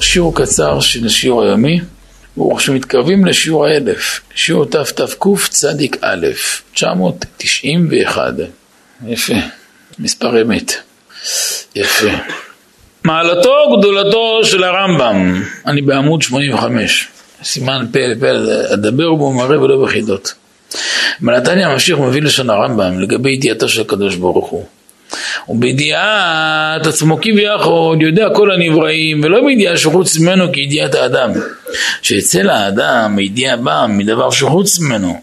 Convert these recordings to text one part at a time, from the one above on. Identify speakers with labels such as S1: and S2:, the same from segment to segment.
S1: שיעור קצר של שיעור היומי, אנחנו מתקרבים לשיעור האלף, שיעור תתק צדיק א', 991. יפה, מספר אמת. יפה. מעלתו גדולתו של הרמב"ם, אני בעמוד 85, סימן פה לפה, אדבר בו מראה ולא בחידות. בנתניה הממשיך מביא לשון הרמב"ם לגבי ידיעתו של הקדוש ברוך הוא. ובידיעת עצמו כביכול יודע כל הנבראים ולא בידיעה שחוץ ממנו כידיעת האדם. שאצל האדם הידיעה באה מדבר שחוץ ממנו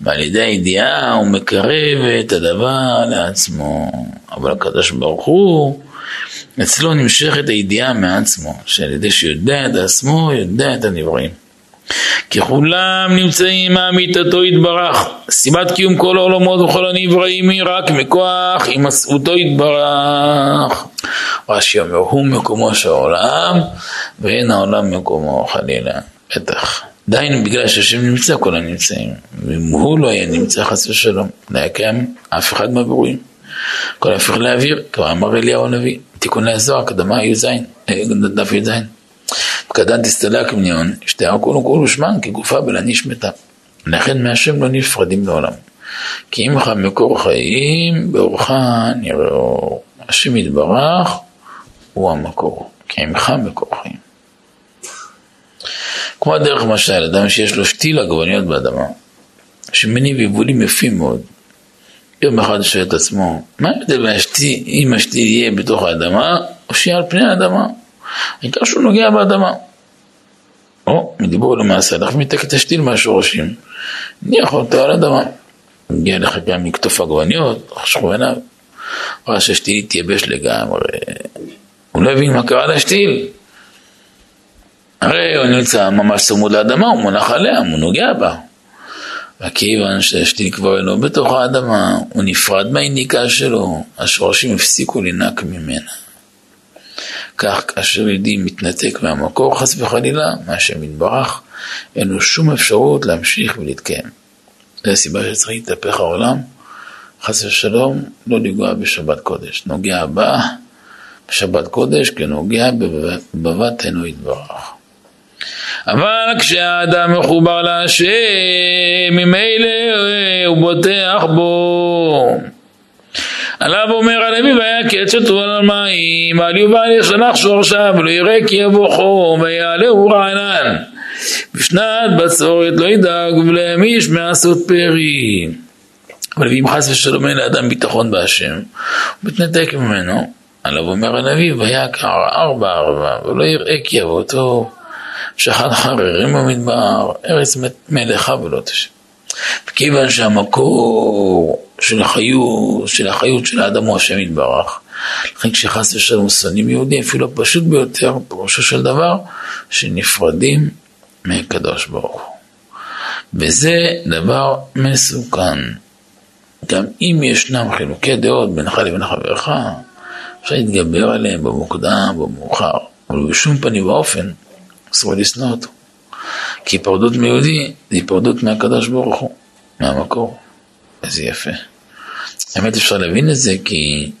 S1: ועל ידי הידיעה הוא מקרב את הדבר לעצמו. אבל הקדוש ברוך הוא אצלו נמשכת הידיעה מעצמו שעל ידי שיודע את עצמו יודע את הנבראים כי כולם נמצאים מאמיתתו יתברך. סיבת קיום כל העולמות וכל הנבראים היא רק מכוח הימצאותו יתברך. רש"י אומר, הוא מקומו של העולם, ואין העולם מקומו חלילה. בטח. דהיינו בגלל שהשם נמצא כל הנמצאים. ואם הוא לא היה נמצא חס ושלום, לא היה קיים אף אחד מהברואים. כל הפך לאוויר, כבר אמר אליהו הנביא, תיקוני הזוהר, הקדמה י"ז, אה, דף י"ז. פקדן תסתלק מניון, שתיאר כולו כולו שמן כגופה בלה נשמתה. לכן מהשם לא נפרדים לעולם. כי אם לך מקור חיים, באורך נראו. השם יתברך הוא המקור, כי עמך מקור חיים. כמו הדרך משל, אדם שיש לו שתיל עגבניות באדמה, שמניב יבולים יפים מאוד. יום אחד שואל את עצמו, מה ההבדל אם השתיל יהיה בתוך האדמה, או שיהיה על פני האדמה? העיקר שהוא נוגע באדמה. או, מדיבור למעשה, אנחנו מתק את השתיל מהשורשים, ניח אותו על האדמה. מגיע לך גם מקטוף עגבניות, חשכו עיניו, ראה שהשתיל התייבש לגמרי. הוא לא הבין מה קרה לשתיל. הרי הוא נמצא ממש צמוד לאדמה, הוא מונח עליה, הוא נוגע בה. וכיוון שהשתיל כבר אינו בתוך האדמה, הוא נפרד מהיניקה שלו, השורשים הפסיקו לנק ממנה. כך כאשר יהודי מתנתק מהמקור חס וחלילה, מהשם יתברך, אין לו שום אפשרות להמשיך ולהתקיים. זו הסיבה שצריך להתהפך העולם, חס ושלום, לא לנגוע בשבת קודש. נוגע בה בשבת קודש כנוגע בבת עינו יתברך. אבל כשהאדם מחובר להשם, ממילא הוא בוטח בו. עליו אומר הנביא והיה שטו על המים על יובל ישלח שורשיו ולא יראה כי יבוא חום ויעלהו רענן. בשנת בצורת לא ידאג ולהמיש מעשות פרי. אבל אם חס ושלום אין לאדם ביטחון בהשם הוא מתנתק ממנו. עליו אומר הנביא ויקר ארבע ארבע ולא יראה כי יבוא טוב שחד חררים במדבר ארץ מלאכה ולא תשב כיוון שהמקור של החיות, של החיות של האדם הוא השם יתברך. לכן כשחס ושלום שונאים יהודי, אפילו הפשוט ביותר, פירושו של דבר, שנפרדים מהקדוש ברוך הוא. וזה דבר מסוכן. גם אם ישנם חילוקי דעות בינך לבין חברך, אפשר להתגבר עליהם במוקדם, במאוחר, אבל בשום פנים ואופן אסור לשנוא אותו. כי היפרדות מיהודי זה היפרדות מהקדוש ברוך הוא, מהמקור. איזה יפה. האמת אפשר להבין את זה כי,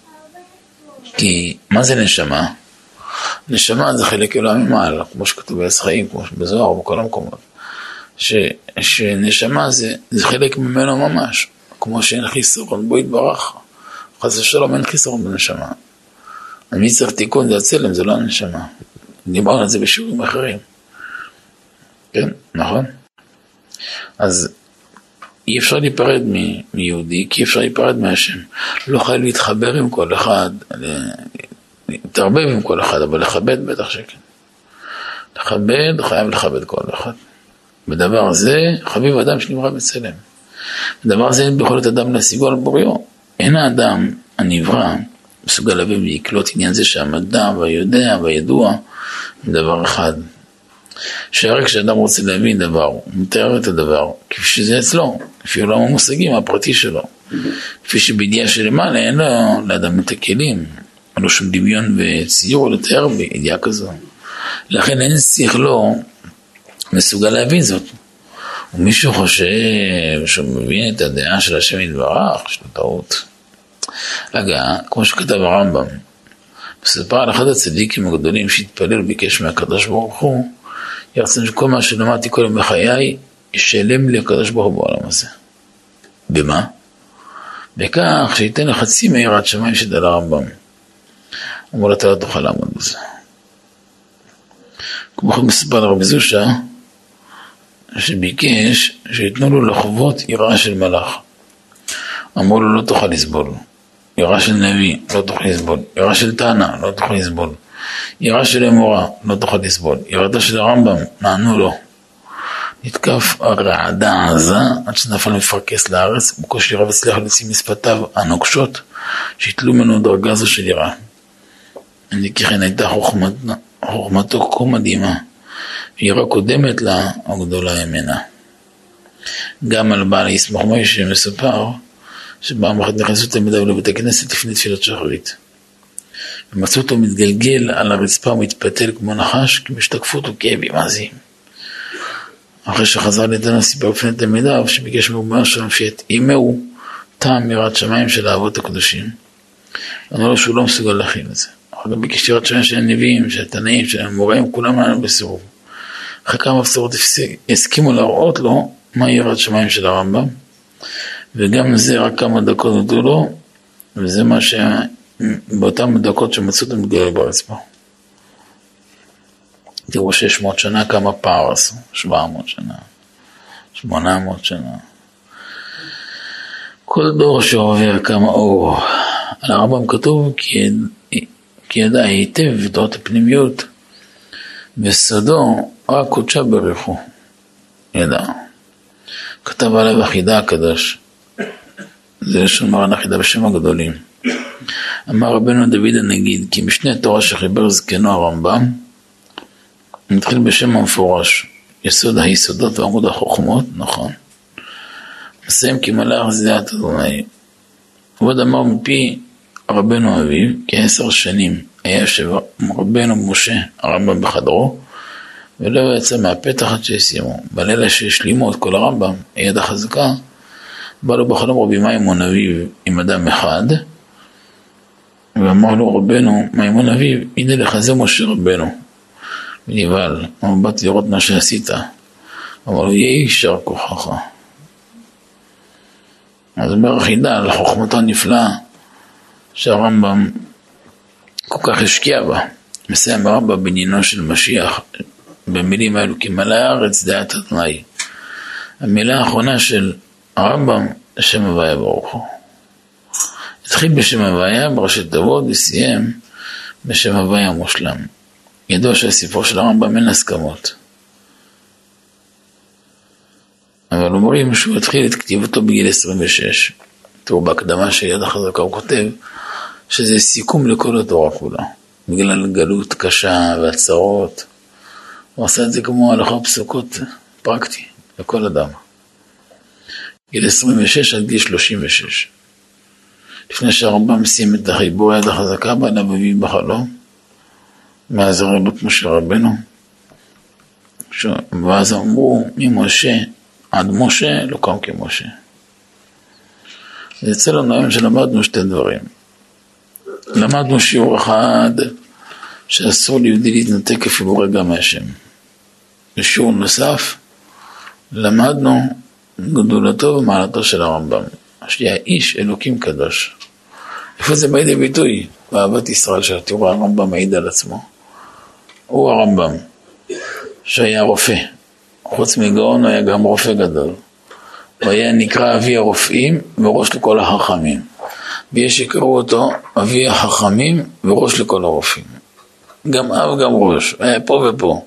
S1: כי מה זה נשמה? נשמה זה חלק אלוהים ממעל, כמו שכתוב בעץ חיים, כמו שבזוהר ובכל המקומות. ש, שנשמה זה, זה חלק ממנו ממש, כמו שאין חיסרון בו יתברך. חס ושלום אין חיסרון בנשמה. מי צריך תיקון זה הצלם, זה לא הנשמה. דיברנו על זה בשיעורים אחרים. כן, נכון? אז אי אפשר להיפרד מיהודי, כי אי אפשר להיפרד מהשם. לא חייב להתחבר עם כל אחד, להתערבב עם כל אחד, אבל לכבד בטח שכן. לכבד, חייב לכבד כל אחד. בדבר הזה, חביב אדם שנברא בצלם. בדבר הזה אין ביכולת אדם להשיגו על בוריו. אין האדם הנברא מסוגל להביא ולקלוט עניין זה שהמדע והיודע והידוע זה דבר אחד. שהרי כשאדם רוצה להבין דבר, הוא מתאר את הדבר, כפי שזה אצלו, לפי עולם המושגים הפרטי שלו. כפי שבידיעה שלמעלה אין לו לאדם את הכלים, אין לו שום דמיון וציור לתאר בידיעה כזו. לכן אין שכלו מסוגל להבין זאת. ומישהו חושב שהוא מבין את הדעה של השם יתברך, יש לו טעות. הגעה, כמו שכתב הרמב"ם, מסופר על אחד הצדיקים הגדולים שהתפלל וביקש מהקדוש ברוך הוא, ירצה שכל מה שלמדתי כל יום בחיי, ישלם לי הקדוש ברוך הוא בעולם הזה. במה? בכך שייתן לך חצי מיראת שמיים שדל הרמב"ם. אמרו לו, אתה לא תוכל לעמוד בזה. כמו כן מסופר לרבי זושה, שביקש שייתנו לו לחוות יראה של מלאך. אמרו לו, לא תוכל לסבול. יראה של נביא, לא תוכל לסבול. יראה של טענה, לא תוכל לסבול. יראה של אמורה, לא תוכל לסבול. יראתה של הרמב"ם, נענו לו. נתקף הרעדה עזה עד שנפל מפרכס לארץ, בקושי רב הצליח להוציא משפתיו הנוקשות שהתלו ממנו דרגה זו של יראה. כי כן הייתה חוכמת, חוכמתו כה מדהימה, ויראה קודמת לה הגדולה ממנה. גם על בעל ישמח מוישה מסופר שפעם אחת נכנסו תלמידיו לבית הכנסת לפני תפילת שחרית. ומצאו אותו מתגלגל על הרצפה ומתפתל כמו נחש, כי משתקפות וכאבים עזים. אחרי שחזר לידינו סיפר בפני תלמידיו שביקש מאומה שלום שיתאימהו טעם יראת שמיים של האבות הקדושים. אמר לו שהוא לא מסוגל להכין את זה. אחר כך ביקש יראת שמיים של הנביאים, של התנאים, של המוראים, כולם עלינו בסירוב. אחרי כמה בשורות הסכימו להראות לו מה יראת שמיים של הרמב"ם, וגם זה רק כמה דקות נתנו לו, וזה מה שבאותן דקות שמצאו אותו מתגלה ברצפה. תראו שש מאות שנה כמה פער עשו, שבע מאות שנה, שמונה מאות שנה. כל דור שעובר כמה אור. על הרמב"ם כתוב כי, ידע היטב דעות הפנימיות וסודו רק קודשה ברכו. ידע. כתב עליו החידה הקדוש. זה לשון מרן החידה בשם הגדולים. אמר רבנו דוד הנגיד כי משנה תורה שחיבר זקנו הרמב"ם נתחיל בשם המפורש, יסוד היסודות ועמוד החוכמות, נכון. מסיים כי מלאך זיעת אדוני. ועוד אמר מפי רבנו אביו, כעשר שנים היה יושב רבנו משה, הרמב"ם בחדרו, ולא יצא מהפתח עד שהסיימו. בלילה שהשלימו את כל הרמב"ם, היד החזקה, בא לו בחלום רבי מימון אביו עם אדם אחד, ואמר לו רבנו מימון אביו, הנה לך זה משה רבנו. ונבהל, אמר באתי לראות מה שעשית. אמר לו, יהי יישר כוחך. אז אומר החידה על חוכמתו הנפלאה שהרמב"ם כל כך השקיע בה. מסיים הרמב"ם בעניינו של משיח במילים האלו, כי מלא הארץ דעת התנאי. המילה האחרונה של הרמב"ם, שם הוויה ברוך הוא. התחיל בשם הוויה בראשי תיבות וסיים בשם הוויה מושלם. ידוע שהסיפור של הרמב"ם אין הסכמות. אבל אומרים שהוא התחיל את כתיבתו בגיל 26. תראו, בהקדמה של יד החזקה הוא כותב שזה סיכום לכל התורה כולה. בגלל גלות קשה והצרות. הוא עשה את זה כמו הלכה פסוקות פרקטי לכל אדם. גיל 26 עד גיל 36. לפני שהרמב"ם סיים את החיבור יד החזקה, בא אליו אביו בחלום. מאז הרבות משה רבנו, ואז אמרו ממשה עד משה לא קם כמשה. יצא לנו היום שלמדנו שתי דברים. למדנו שיעור אחד שאסור ליהודי להתנתק אפילו רגע מהשם. בשיעור נוסף למדנו גדולתו ומעלתו של הרמב"ם, שהיה איש אלוקים קדוש. איפה זה בא לידי ביטוי? באהבת ישראל שלו, תראו הרמב"ם מעיד על עצמו. הוא הרמב"ם, שהיה רופא. חוץ מגאון היה גם רופא גדול. הוא היה נקרא אבי הרופאים וראש לכל החכמים. ויש שיקראו אותו אבי החכמים וראש לכל הרופאים. גם אב גם ראש, היה פה ופה.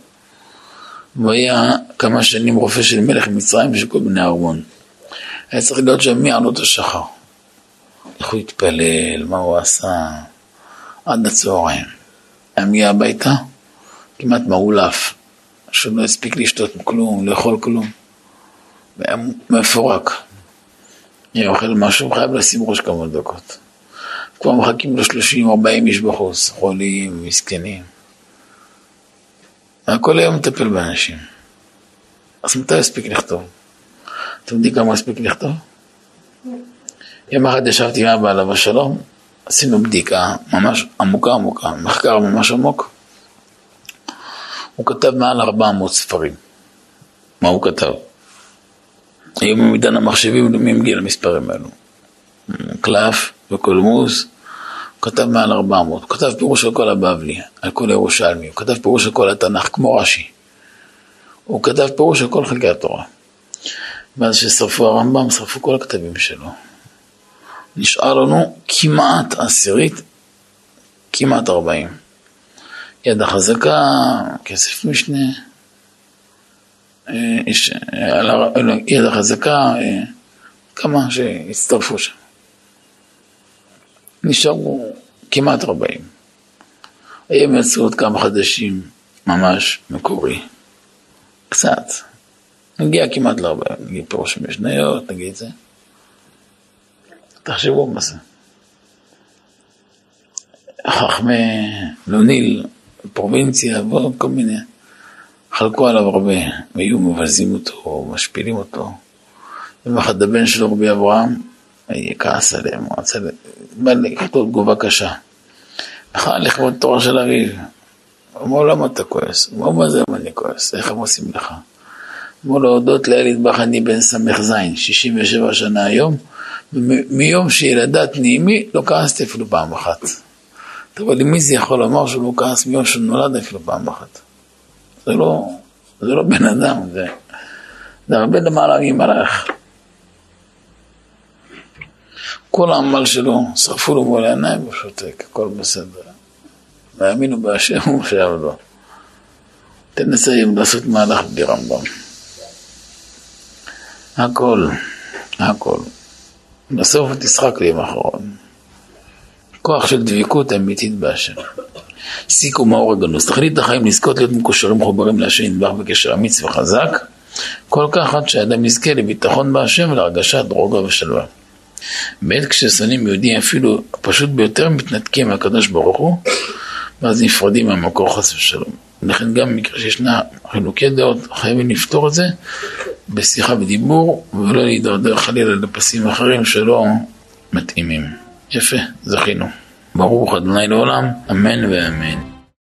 S1: הוא היה כמה שנים רופא של מלך מצרים ושל כל בני ארמון. היה צריך להיות שם מעלות השחר. איך הוא התפלל, מה הוא עשה, עד הצהריים. היה מגיע הביתה, כמעט מאולף, שהוא לא הספיק לשתות כלום, לאכול כלום. והיה מפורק. היה אוכל משהו, חייב לשים ראש כמה דקות. כבר מחכים לו 30-40 איש בחוץ, חולים, מסכנים. כל היום מטפל באנשים. אז מתי הספיק לכתוב? אתם יודעים כמה הוא הספיק לכתוב? יום אחד ישבתי עם אבא עליו השלום, עשינו בדיקה ממש עמוקה עמוקה, מחקר ממש עמוק. הוא כתב מעל 400 ספרים. מה הוא כתב? היום במעידן המחשבים מי מגיע למספרים האלו. קלף וקולמוס, הוא כתב מעל 400. הוא כתב פירוש על כל הבבלי, על כל הירושלמי, הוא כתב פירוש על כל התנ"ך, כמו רש"י. הוא כתב פירוש על כל חלקי התורה. ואז כששרפו הרמב"ם, שרפו כל הכתבים שלו. נשאר לנו כמעט עשירית, כמעט ארבעים. יד החזקה, כסף משנה, אה, יד החזקה, אה, כמה שהצטרפו שם. נשארו כמעט ארבעים. היום יצאו עוד כמה חדשים, ממש מקורי. קצת. נגיע כמעט לארבעים, נגיד פירוש משניות, נגיד זה. תחשבו מה זה. חכמי לוניל, פרובינציה ועוד כל מיני, חלקו עליו הרבה, והיו מבזים אותו, משפילים אותו. יום אחד הבן שלו, רבי אברהם, כעס עליהם, הוא רצה, בא לקחת תגובה קשה. בכלל לכבוד תורה של אביו. אמרו למה אתה כועס? הוא אמר, מה זה למה אני כועס? איך הם עושים לך? אמרו לו, הודות לאל ידבח אני בן ס"ז, 67 שנה היום, מיום שילדת נעימי, לא כעסתי אפילו פעם אחת. אבל מי זה יכול לומר שהוא לא כעס מיום שהוא נולד אפילו פעם אחת? זה לא, זה לא בן אדם, זה, זה הרבה למעלה ממלאך. כל העמל שלו, שרפו לו מול העיניים, הוא שותק, הכל בסדר. והאמינו בהשם הוא שעבדו. תנסה לעשות מהלך בלי רמב"ם. הכל, הכל. בסוף תשחק לי עם האחרון. כוח של דבקות אמיתית בהשם. סיכום האור הגנוז. תכלית החיים לזכות להיות מקושרים מחוברים להשם נדבך בקשר אמיץ וחזק, כל כך עד שהאדם יזכה לביטחון בהשם ולהרגשת רוגע ושלווה. בעת כששונאים יהודי אפילו הפשוט ביותר מתנתקים מהקדוש ברוך הוא, ואז נפרדים מהמקור חס ושלום. לכן גם במקרה שישנה חילוקי דעות, חייבים לפתור את זה בשיחה ודיבור, ולא להידרדר חלילה לפסים אחרים שלא מתאימים. יפה, זכינו. ברוך אדוני לעולם, אמן ואמן.